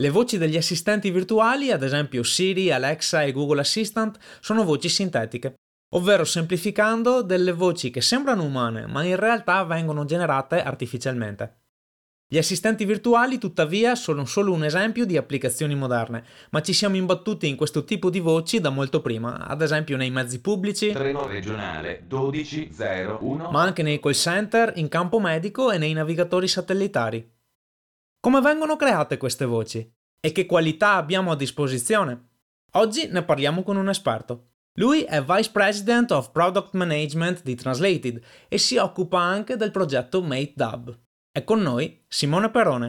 Le voci degli assistenti virtuali, ad esempio Siri, Alexa e Google Assistant, sono voci sintetiche, ovvero semplificando delle voci che sembrano umane, ma in realtà vengono generate artificialmente. Gli assistenti virtuali, tuttavia, sono solo un esempio di applicazioni moderne, ma ci siamo imbattuti in questo tipo di voci da molto prima, ad esempio nei mezzi pubblici, regionale 1201. ma anche nei call center, in campo medico e nei navigatori satellitari. Come vengono create queste voci? E che qualità abbiamo a disposizione? Oggi ne parliamo con un esperto. Lui è Vice President of Product Management di Translated e si occupa anche del progetto MateDub. È con noi Simone Perone.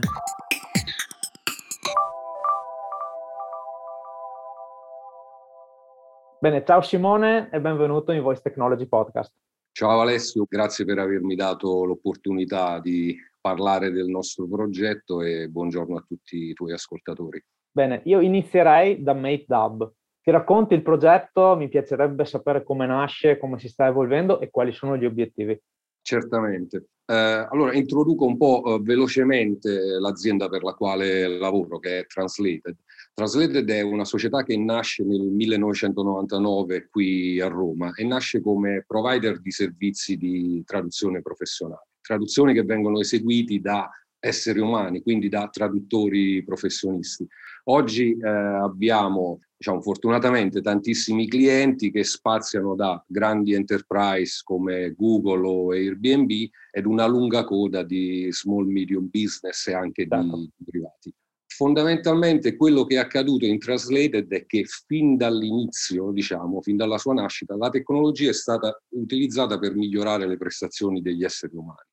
Bene, ciao Simone e benvenuto in Voice Technology Podcast. Ciao Alessio, grazie per avermi dato l'opportunità di parlare del nostro progetto e buongiorno a tutti i tuoi ascoltatori. Bene, io inizierei da MateDub. Ti racconti il progetto, mi piacerebbe sapere come nasce, come si sta evolvendo e quali sono gli obiettivi. Certamente. Eh, allora, introduco un po' eh, velocemente l'azienda per la quale lavoro, che è Translated. Translated è una società che nasce nel 1999 qui a Roma e nasce come provider di servizi di traduzione professionale. Traduzioni che vengono eseguiti da esseri umani, quindi da traduttori professionisti. Oggi eh, abbiamo, diciamo, fortunatamente tantissimi clienti che spaziano da grandi enterprise come Google o Airbnb ed una lunga coda di small medium business e anche di, di privati. Fondamentalmente quello che è accaduto in Translated è che fin dall'inizio, diciamo, fin dalla sua nascita, la tecnologia è stata utilizzata per migliorare le prestazioni degli esseri umani,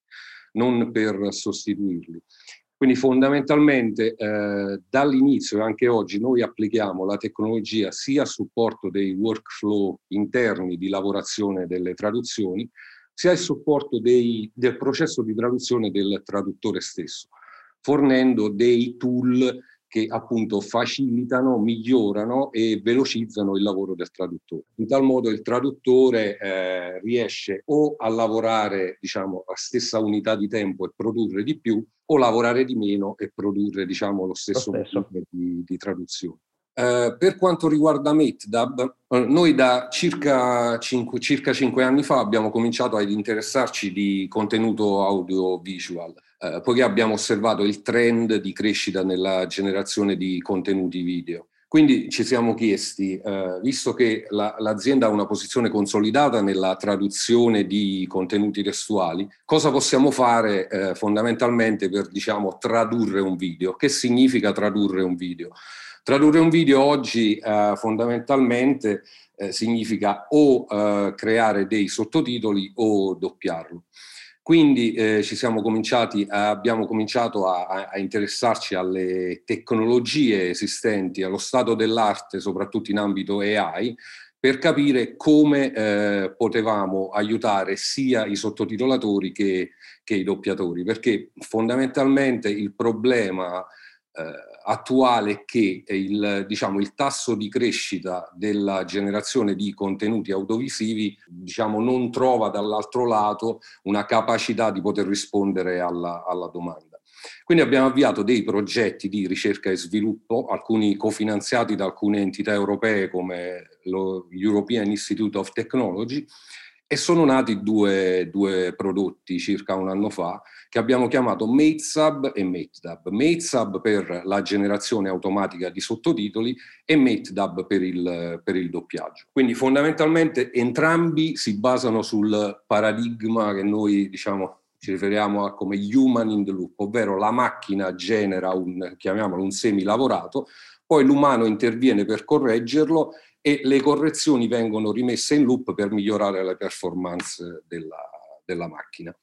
non per sostituirli. Quindi fondamentalmente eh, dall'inizio e anche oggi noi applichiamo la tecnologia sia a supporto dei workflow interni di lavorazione delle traduzioni, sia a supporto dei, del processo di traduzione del traduttore stesso, fornendo dei tool che appunto facilitano, migliorano e velocizzano il lavoro del traduttore. In tal modo il traduttore eh, riesce o a lavorare diciamo la stessa unità di tempo e produrre di più o lavorare di meno e produrre diciamo lo stesso, Lo stesso. di, di traduzione. Eh, per quanto riguarda MateDub, eh, noi da circa 5, circa 5 anni fa abbiamo cominciato ad interessarci di contenuto audiovisual, eh, poiché abbiamo osservato il trend di crescita nella generazione di contenuti video. Quindi ci siamo chiesti, eh, visto che la- l'azienda ha una posizione consolidata nella traduzione di contenuti testuali, cosa possiamo fare eh, fondamentalmente per diciamo, tradurre un video? Che significa tradurre un video? Tradurre un video oggi eh, fondamentalmente eh, significa o eh, creare dei sottotitoli o doppiarlo. Quindi eh, cominciati, abbiamo cominciato a- a interessarci alle tecnologie esistenti, allo stato dell'arte, soprattutto in ambito AI, per capire come eh, potevamo aiutare sia i sottotitolatori che, che i doppiatori, perché fondamentalmente il problema eh, attuale che il, diciamo, il tasso di crescita della generazione di contenuti audiovisivi diciamo, non trova dall'altro lato una capacità di poter rispondere alla, alla domanda. Quindi abbiamo avviato dei progetti di ricerca e sviluppo, alcuni cofinanziati da alcune entità europee come lo European Institute of Technology, e sono nati due, due prodotti circa un anno fa che abbiamo chiamato MateSub e MateDub. MateSub per la generazione automatica di sottotitoli e MateDub per il, per il doppiaggio. Quindi fondamentalmente entrambi si basano sul paradigma che noi diciamo ci riferiamo a come human in the loop, ovvero la macchina genera un, chiamiamolo un semilavorato, poi l'umano interviene per correggerlo e le correzioni vengono rimesse in loop per migliorare le performance della, della macchina.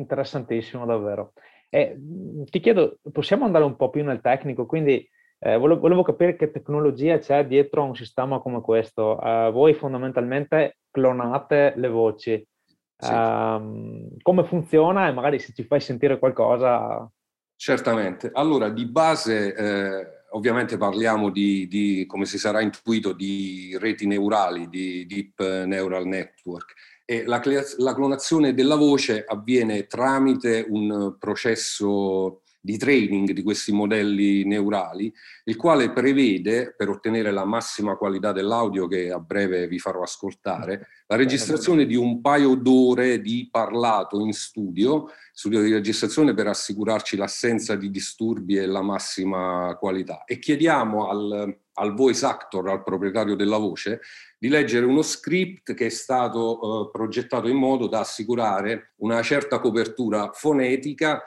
Interessantissimo davvero. E, mh, ti chiedo, possiamo andare un po' più nel tecnico? Quindi Eh, volevo, volevo, capire che tecnologia c'è dietro a un sistema come questo. Uh, voi fondamentalmente clonate le voci. Sì. Uh, come funziona e magari se ci fai sentire qualcosa. Certamente. Allora, di base, eh, ovviamente parliamo di, di, come si sarà intuito, di reti neurali, di Deep Neural Network. E la, la clonazione della voce avviene tramite un processo di training di questi modelli neurali, il quale prevede, per ottenere la massima qualità dell'audio che a breve vi farò ascoltare, la registrazione di un paio d'ore di parlato in studio, studio di registrazione per assicurarci l'assenza di disturbi e la massima qualità. E chiediamo al, al voice actor, al proprietario della voce, di leggere uno script che è stato eh, progettato in modo da assicurare una certa copertura fonetica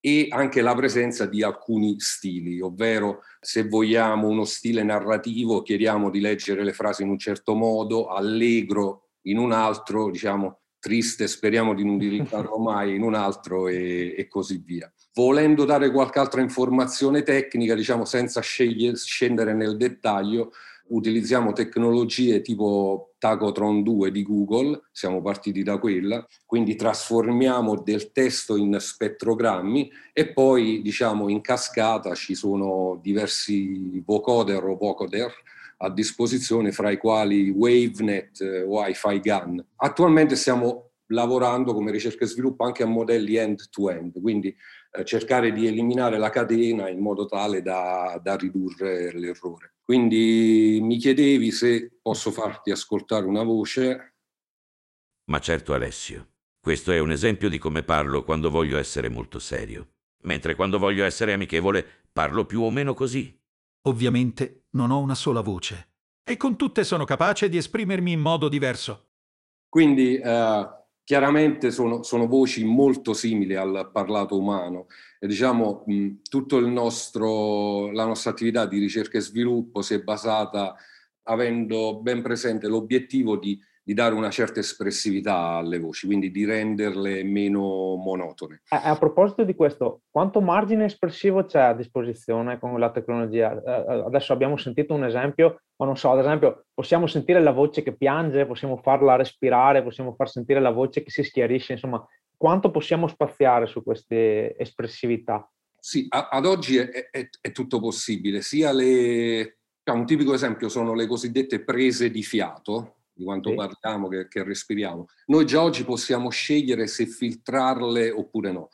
e anche la presenza di alcuni stili, ovvero se vogliamo uno stile narrativo chiediamo di leggere le frasi in un certo modo, allegro in un altro, diciamo triste, speriamo di non utilizzarlo mai in un altro e, e, così via. Volendo dare qualche altra informazione tecnica, diciamo senza sceglie, scendere nel dettaglio, utilizziamo tecnologie tipo Tacotron 2 di Google, siamo partiti da quella, quindi trasformiamo del testo in spettrogrammi e poi diciamo in cascata ci sono diversi vocoder o vocoder a disposizione fra i quali WaveNet, Wi-Fi GAN. Attualmente stiamo lavorando come ricerca e sviluppo anche a modelli end-to-end, quindi eh, cercare di eliminare la catena in modo tale da, da ridurre l'errore. Quindi mi chiedevi se posso farti ascoltare una voce. Ma certo Alessio, questo è un esempio di come parlo quando voglio essere molto serio, mentre quando voglio essere amichevole parlo più o meno così. Ovviamente non ho una sola voce e con tutte sono capace di esprimermi in modo diverso. Quindi eh, chiaramente sono, sono, voci molto simili al parlato umano e diciamo mh, tutta la nostra attività di ricerca e sviluppo si è basata avendo ben presente l'obiettivo di di dare una certa espressività alle voci, quindi di renderle meno monotone. A, a proposito di questo, quanto margine espressivo c'è a disposizione con la tecnologia? Eh, adesso abbiamo sentito un esempio, ma non so, ad esempio, possiamo sentire la voce che piange, possiamo farla respirare, possiamo far sentire la voce che si schiarisce, insomma, quanto possiamo spaziare su queste espressività? Sì, a, ad oggi è, è, è tutto possibile, sia le, un tipico esempio sono le cosiddette prese di fiato, di quanto sì. parliamo, che, che respiriamo. Noi già oggi possiamo scegliere se filtrarle oppure no,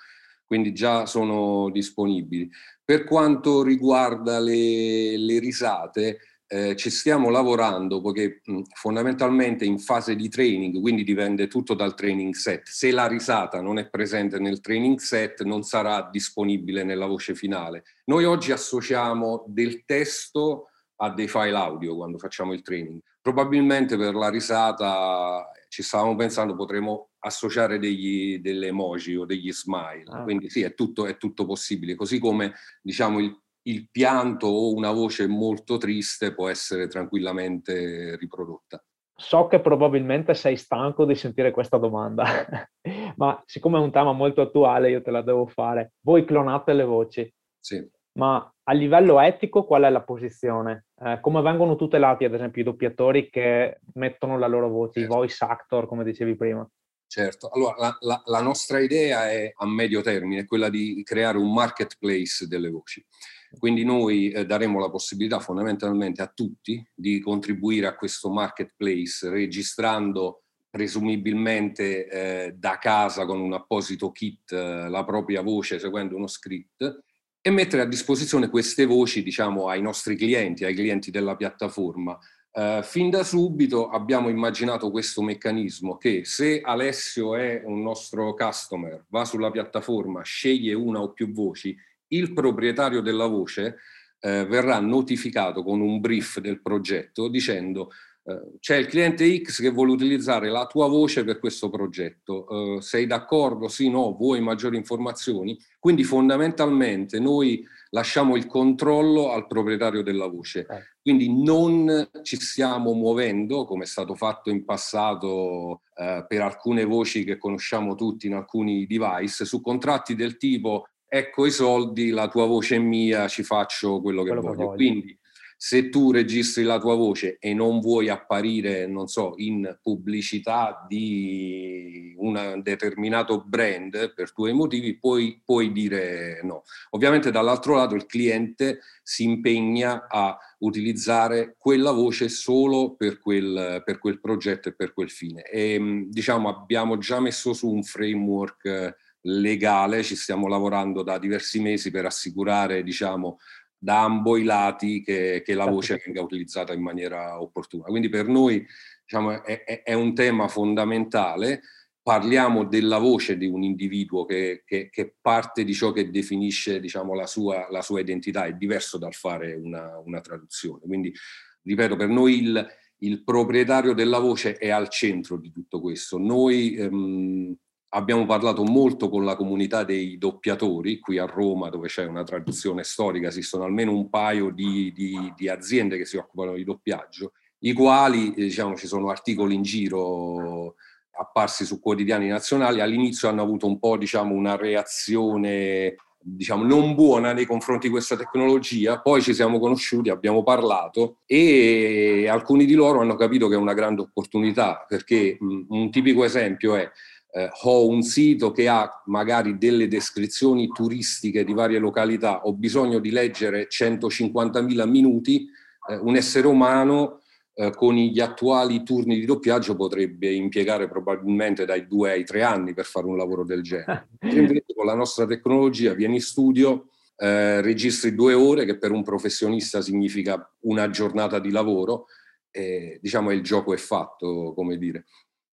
quindi già sono disponibili. Per quanto riguarda le, le risate, eh, ci stiamo lavorando perché mh, fondamentalmente in fase di training, quindi dipende tutto dal training set. Se la risata non è presente nel training set, non sarà disponibile nella voce finale. Noi oggi associamo del testo a dei file audio quando facciamo il training. Probabilmente per la risata ci stavamo pensando potremmo associare degli, delle emoji o degli smile, ah. quindi sì, è tutto, è tutto possibile, così come diciamo il, il pianto o una voce molto triste può essere tranquillamente riprodotta. So che probabilmente sei stanco di sentire questa domanda, ma siccome è un tema molto attuale io te la devo fare. Voi clonate le voci. Sì ma a livello etico qual è la posizione? Eh, come vengono tutelati ad esempio i doppiatori che mettono la loro voce, certo. i voice actor come dicevi prima? Certo, allora la, la, la, nostra idea è a medio termine, quella di creare un marketplace delle voci. Quindi noi eh, daremo la possibilità fondamentalmente a tutti di contribuire a questo marketplace registrando presumibilmente eh, da casa con un apposito kit eh, la propria voce seguendo uno script e mettere a disposizione queste voci diciamo, ai nostri clienti, ai clienti della piattaforma. Uh, fin da subito abbiamo immaginato questo meccanismo che se Alessio è un nostro customer, va sulla piattaforma, sceglie una o più voci, il proprietario della voce uh, verrà notificato con un brief del progetto dicendo c'è il cliente X che vuole utilizzare la tua voce per questo progetto, uh, sei d'accordo? Sì, no, vuoi maggiori informazioni? Quindi fondamentalmente noi lasciamo il controllo al proprietario della voce, eh. quindi non ci stiamo muovendo come è stato fatto in passato per alcune voci che conosciamo tutti in alcuni device, su contratti del tipo ecco i soldi, la tua voce è mia, ci faccio quello che Quello che voglio. voglio. Quindi se tu registri la tua voce e non vuoi apparire, non so, in pubblicità di un determinato brand per tuoi motivi, puoi, puoi dire no. Ovviamente dall'altro lato il cliente si impegna a utilizzare quella voce solo per quel, per quel progetto e per quel fine. E mh, diciamo abbiamo già messo su un framework eh, legale, ci stiamo lavorando da diversi mesi per assicurare, diciamo, da ambo i lati che, che la voce venga utilizzata in maniera opportuna. Quindi per noi diciamo, è, è- un tema fondamentale. Parliamo della voce di un individuo che, che- che parte di ciò che definisce diciamo, la, sua, la sua identità, è diverso dal fare una, una traduzione. Quindi, ripeto, per noi il, il proprietario della voce è al centro di tutto questo. Noi ehm, abbiamo parlato molto con la comunità dei doppiatori, qui a Roma dove c'è una tradizione storica, esistono almeno un paio di, di- di aziende che si occupano di doppiaggio, i quali, eh, diciamo, ci sono articoli in giro apparsi su quotidiani nazionali, all'inizio hanno avuto un po', diciamo, una reazione diciamo non buona nei confronti di questa tecnologia, poi ci siamo conosciuti, abbiamo parlato e alcuni di loro hanno capito che è una grande opportunità perché un tipico esempio è eh, ho un sito che ha magari delle descrizioni turistiche di varie località, ho bisogno di leggere 150.000 minuti, eh, un essere umano eh, con gli attuali turni di doppiaggio potrebbe impiegare probabilmente dai due ai tre anni per fare un lavoro del genere. Invece con la nostra tecnologia vieni in studio, eh, registri due ore, che per un professionista significa una giornata di lavoro, diciamo il gioco è fatto, come dire.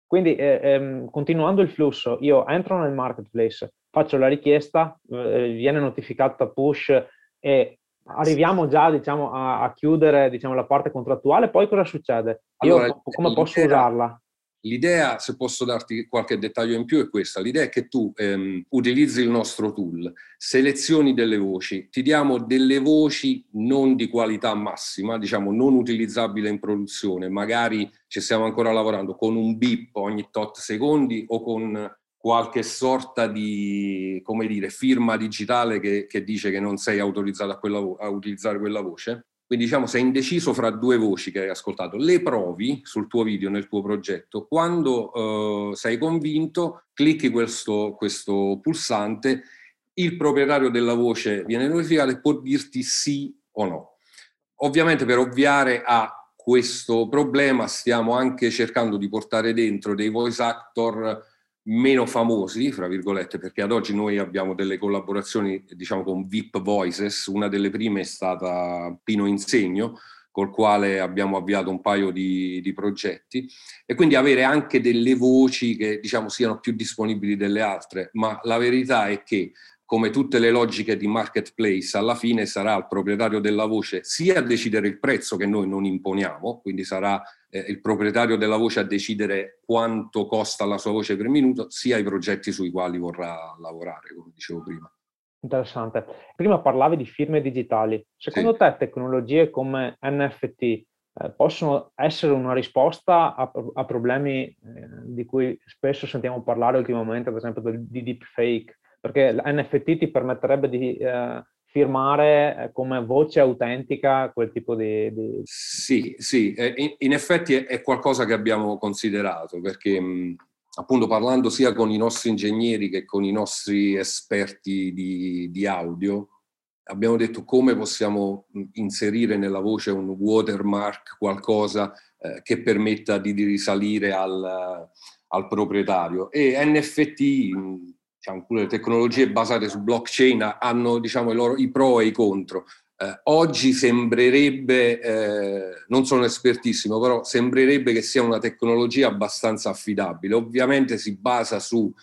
Quindi, eh, ehm, continuando il flusso, io entro nel marketplace, faccio la richiesta, eh, viene notificata push e arriviamo già diciamo, a, a chiudere diciamo, la parte contrattuale, poi cosa succede? Io Allora, come posso usarla? L'idea, se posso darti qualche dettaglio in più, è questa. L'idea è che tu ehm, utilizzi il nostro tool, selezioni delle voci, ti diamo delle voci non di qualità massima, diciamo non utilizzabile in produzione, magari ci stiamo ancora lavorando con un beep ogni tot secondi o con qualche sorta di, come dire, firma digitale che, che dice che non sei autorizzato a, quella a utilizzare quella voce. Quindi diciamo sei indeciso fra due voci che hai ascoltato, le provi sul tuo video, nel tuo progetto. Quando eh, sei convinto, clicchi questo, questo pulsante, il proprietario della voce viene notificato e può dirti sì o no. Ovviamente per ovviare a questo problema stiamo anche cercando di portare dentro dei voice actor meno famosi, fra virgolette, perché ad oggi noi abbiamo delle collaborazioni, diciamo, con VIP Voices, una delle prime è stata Pino Insegno, col quale abbiamo avviato un paio di, di progetti, e quindi avere anche delle voci che, diciamo, siano più disponibili delle altre, ma la verità è che come tutte le logiche di marketplace, alla fine sarà il proprietario della voce sia a decidere il prezzo che noi non imponiamo, quindi sarà eh, il proprietario della voce a decidere quanto costa la sua voce per minuto, sia i progetti sui quali vorrà lavorare, come dicevo prima. Interessante. Prima parlavi di firme digitali. Secondo Sì. te tecnologie come NFT eh, possono essere una risposta a, a problemi eh, di cui spesso sentiamo parlare ultimamente, ad esempio di deepfake? Perché l'NFT ti permetterebbe di eh, firmare eh, come voce autentica quel tipo di... di- Sì, sì, in, in effetti è, è qualcosa che abbiamo considerato perché mh, appunto parlando sia con i nostri ingegneri che con i nostri esperti di, di audio, abbiamo detto come possiamo mh, inserire nella voce un watermark, qualcosa eh, che permetta di, risalire al, al proprietario. E NFT, mh, diciamo, le tecnologie basate su blockchain hanno diciamo, i, loro, i pro e i contro. Eh, oggi sembrerebbe, eh, non sono espertissimo, però sembrerebbe che sia una tecnologia abbastanza affidabile. Ovviamente si basa su uh,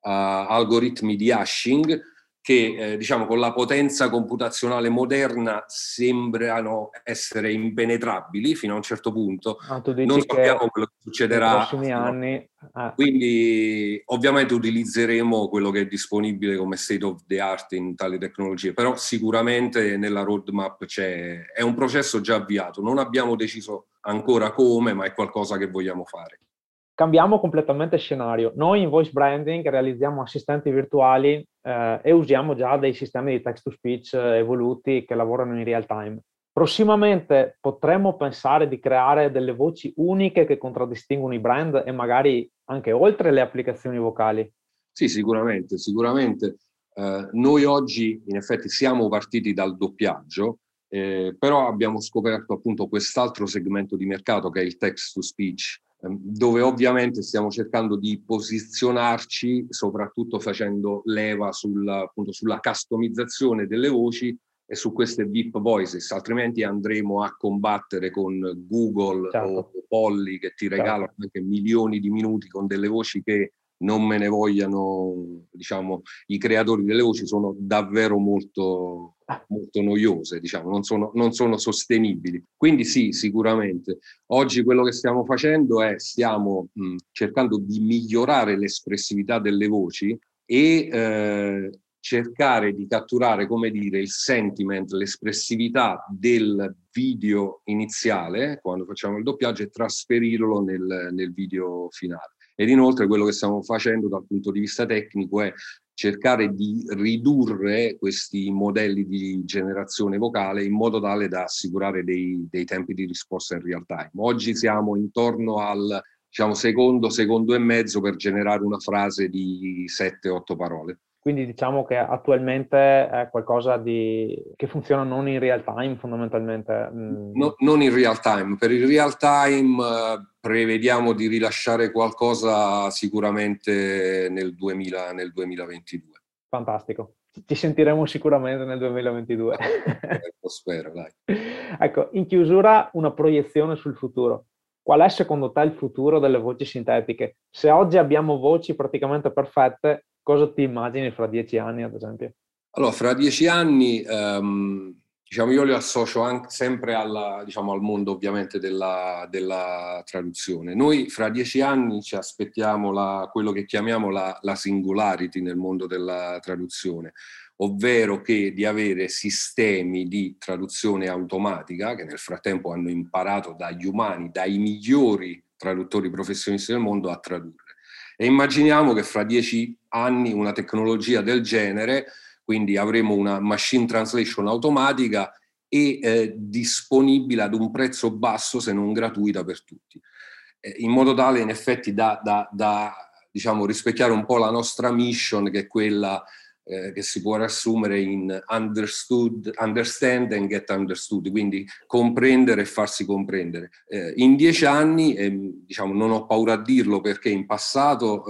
algoritmi di hashing che eh, diciamo con la potenza computazionale moderna sembrano essere impenetrabili fino a un certo punto. Ah, Non sappiamo quello che nei succederà. prossimi no. anni... eh, Quindi ovviamente utilizzeremo quello che è disponibile come state of the art in tali tecnologie, però sicuramente nella roadmap c'è, è un processo già avviato, non abbiamo deciso ancora come, ma è qualcosa che vogliamo fare. Cambiamo completamente scenario. Noi in voice branding realizziamo assistenti virtuali eh, e usiamo già dei sistemi di text to speech eh, evoluti che lavorano in real time. Prossimamente potremmo pensare di creare delle voci uniche che contraddistinguono i brand e magari anche oltre le applicazioni vocali. Sì, sicuramente, sicuramente. Eh, noi oggi in effetti siamo partiti dal doppiaggio, eh, però abbiamo scoperto appunto quest'altro segmento di mercato che è il text to speech, dove ovviamente stiamo cercando di posizionarci, soprattutto facendo leva sul, appunto, sulla customizzazione delle voci e su queste deep voices, altrimenti andremo a combattere con Google certo. o Polly che ti regalano certo. anche milioni di minuti con delle voci che non me ne vogliano, diciamo, i creatori delle voci sono davvero molto, molto noiose, diciamo, non sono, non sono sostenibili. Quindi sì, sicuramente. Oggi quello che stiamo facendo è stiamo mh, cercando di migliorare l'espressività delle voci e eh, cercare di catturare, come dire, il sentiment, l'espressività del video iniziale, quando facciamo il doppiaggio, e trasferirlo nel, nel video finale. Ed inoltre quello che stiamo facendo dal punto di vista tecnico è cercare di ridurre questi modelli di generazione vocale in modo tale da assicurare dei, dei tempi di risposta in real time. Oggi siamo intorno al diciamo, secondo, secondo e mezzo per generare una frase di 7-8 parole. Quindi diciamo che attualmente è qualcosa di, che funziona non in real time fondamentalmente. Mm. No, non in real time, per il real time eh, prevediamo di rilasciare qualcosa sicuramente nel, 2000, nel 2022. Fantastico, ci sentiremo sicuramente nel 2022. Ecco, spero, dai. ecco, in chiusura una proiezione sul futuro. Qual è secondo te il futuro delle voci sintetiche? Se oggi abbiamo voci praticamente perfette, cosa ti immagini fra dieci anni, ad esempio? Allora, fra dieci anni, um, diciamo, io li associo anche sempre alla, diciamo, al mondo ovviamente della, della, traduzione. Noi fra dieci anni ci aspettiamo la, quello che chiamiamo la, la singularity nel mondo della traduzione, ovvero che di avere sistemi di traduzione automatica che nel frattempo hanno imparato dagli umani, dai migliori traduttori professionisti del mondo a tradurre. E immaginiamo che fra dieci anni una tecnologia del genere, quindi avremo una machine translation automatica e eh, disponibile ad un prezzo basso se non gratuita per tutti, eh, in modo tale in effetti da, da, da diciamo, rispecchiare un po' la nostra mission che è quella eh, che si può riassumere in understood, understand and get understood, quindi comprendere e farsi comprendere. Eh, in dieci anni, eh, diciamo, non ho paura a dirlo perché in passato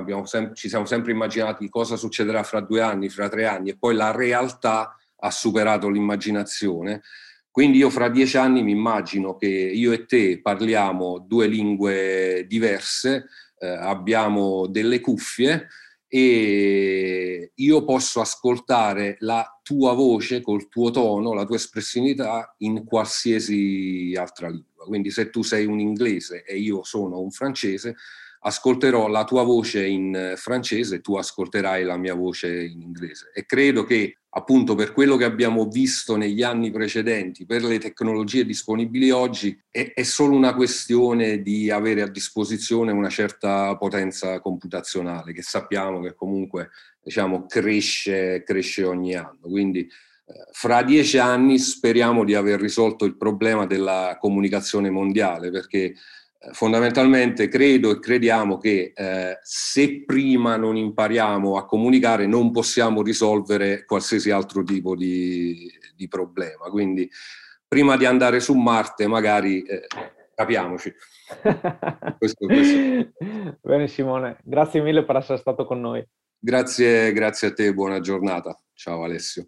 diciamo, sem- ci siamo sempre immaginati cosa succederà fra due anni, fra tre anni e poi la realtà ha superato l'immaginazione. Quindi io fra dieci anni mi immagino che io e te parliamo due lingue diverse, eh, abbiamo delle cuffie, e io posso ascoltare la tua voce col tuo tono, la tua espressività in qualsiasi altra lingua. Quindi se tu sei un inglese e io sono un francese, ascolterò la tua voce in francese e tu ascolterai la mia voce in inglese. E credo che appunto per quello che abbiamo visto negli anni precedenti, per le tecnologie disponibili oggi, è, è, solo una questione di avere a disposizione una certa potenza computazionale che sappiamo che comunque diciamo, cresce, cresce ogni anno. Quindi eh, fra dieci anni speriamo di aver risolto il problema della comunicazione mondiale perché fondamentalmente credo e crediamo che eh, se prima non impariamo a comunicare non possiamo risolvere qualsiasi altro tipo di, di problema. Quindi prima di andare su Marte magari eh, capiamoci. questo, questo. Bene Simone, grazie mille per essere stato con noi. Grazie, grazie a te, buona giornata. Ciao Alessio.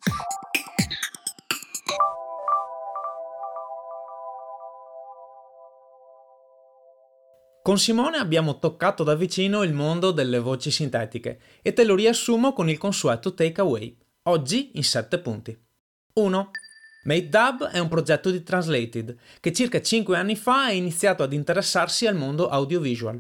Con Simone abbiamo toccato da vicino il mondo delle voci sintetiche e te lo riassumo con il consueto takeaway, oggi in 7 punti. 1. MateDub è un progetto di Translated che circa 5 anni fa ha iniziato ad interessarsi al mondo audiovisual.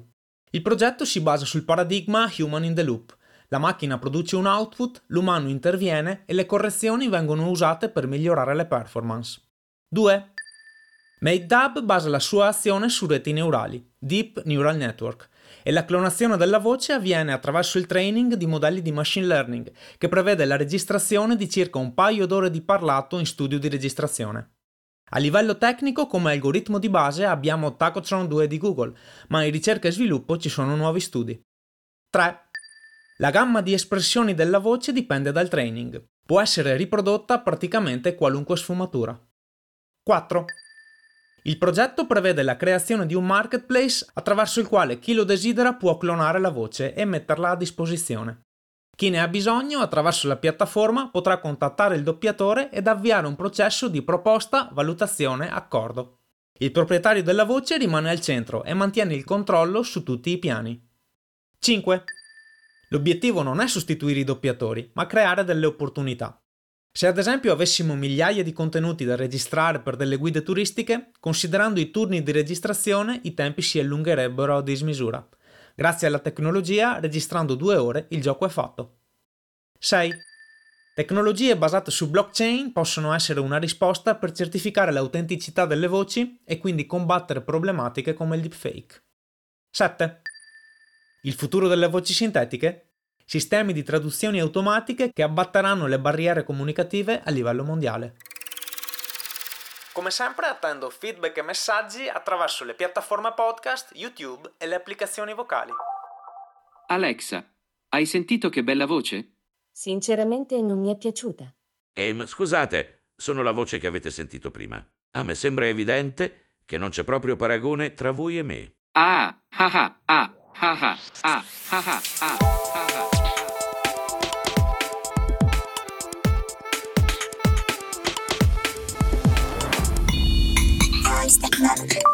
Il progetto si basa sul paradigma Human in the Loop. La macchina produce un output, l'umano interviene e le correzioni vengono usate per migliorare le performance. 2. MateDub basa la sua azione su reti neurali, Deep Neural Network, e la clonazione della voce avviene attraverso il training di modelli di machine learning, che prevede la registrazione di circa un paio d'ore di parlato in studio di registrazione. A livello tecnico, come algoritmo di base abbiamo Tacotron 2 di Google, ma in ricerca e sviluppo ci sono nuovi studi. 3. La gamma di espressioni della voce dipende dal training. Può essere riprodotta praticamente qualunque sfumatura. 4. Il progetto prevede la creazione di un marketplace attraverso il quale chi lo desidera può clonare la voce e metterla a disposizione. Chi ne ha bisogno, attraverso la piattaforma, potrà contattare il doppiatore ed avviare un processo di proposta, valutazione, accordo. Il proprietario della voce rimane al centro e mantiene il controllo su tutti i piani. 5. L'obiettivo non è sostituire i doppiatori, ma creare delle opportunità. Se ad esempio avessimo migliaia di contenuti da registrare per delle guide turistiche, considerando i turni di registrazione i tempi si allungherebbero a dismisura. Grazie alla tecnologia, registrando due ore, il gioco è fatto. 6. Tecnologie basate su blockchain possono essere una risposta per certificare l'autenticità delle voci e quindi combattere problematiche come il deepfake. 7. Il futuro delle voci sintetiche? Sistemi di traduzioni automatiche che abbatteranno le barriere comunicative a livello mondiale. Come sempre attendo feedback e messaggi attraverso le piattaforme podcast, YouTube e le applicazioni vocali. Alexa, hai sentito che bella voce? Sinceramente non mi è piaciuta. Ehm, scusate, sono la voce che avete sentito prima. A me sembra evidente che non c'è proprio paragone tra voi e me. Ah, ah, ah, ah, ah, ah, ah, ah, ah, ah. Network.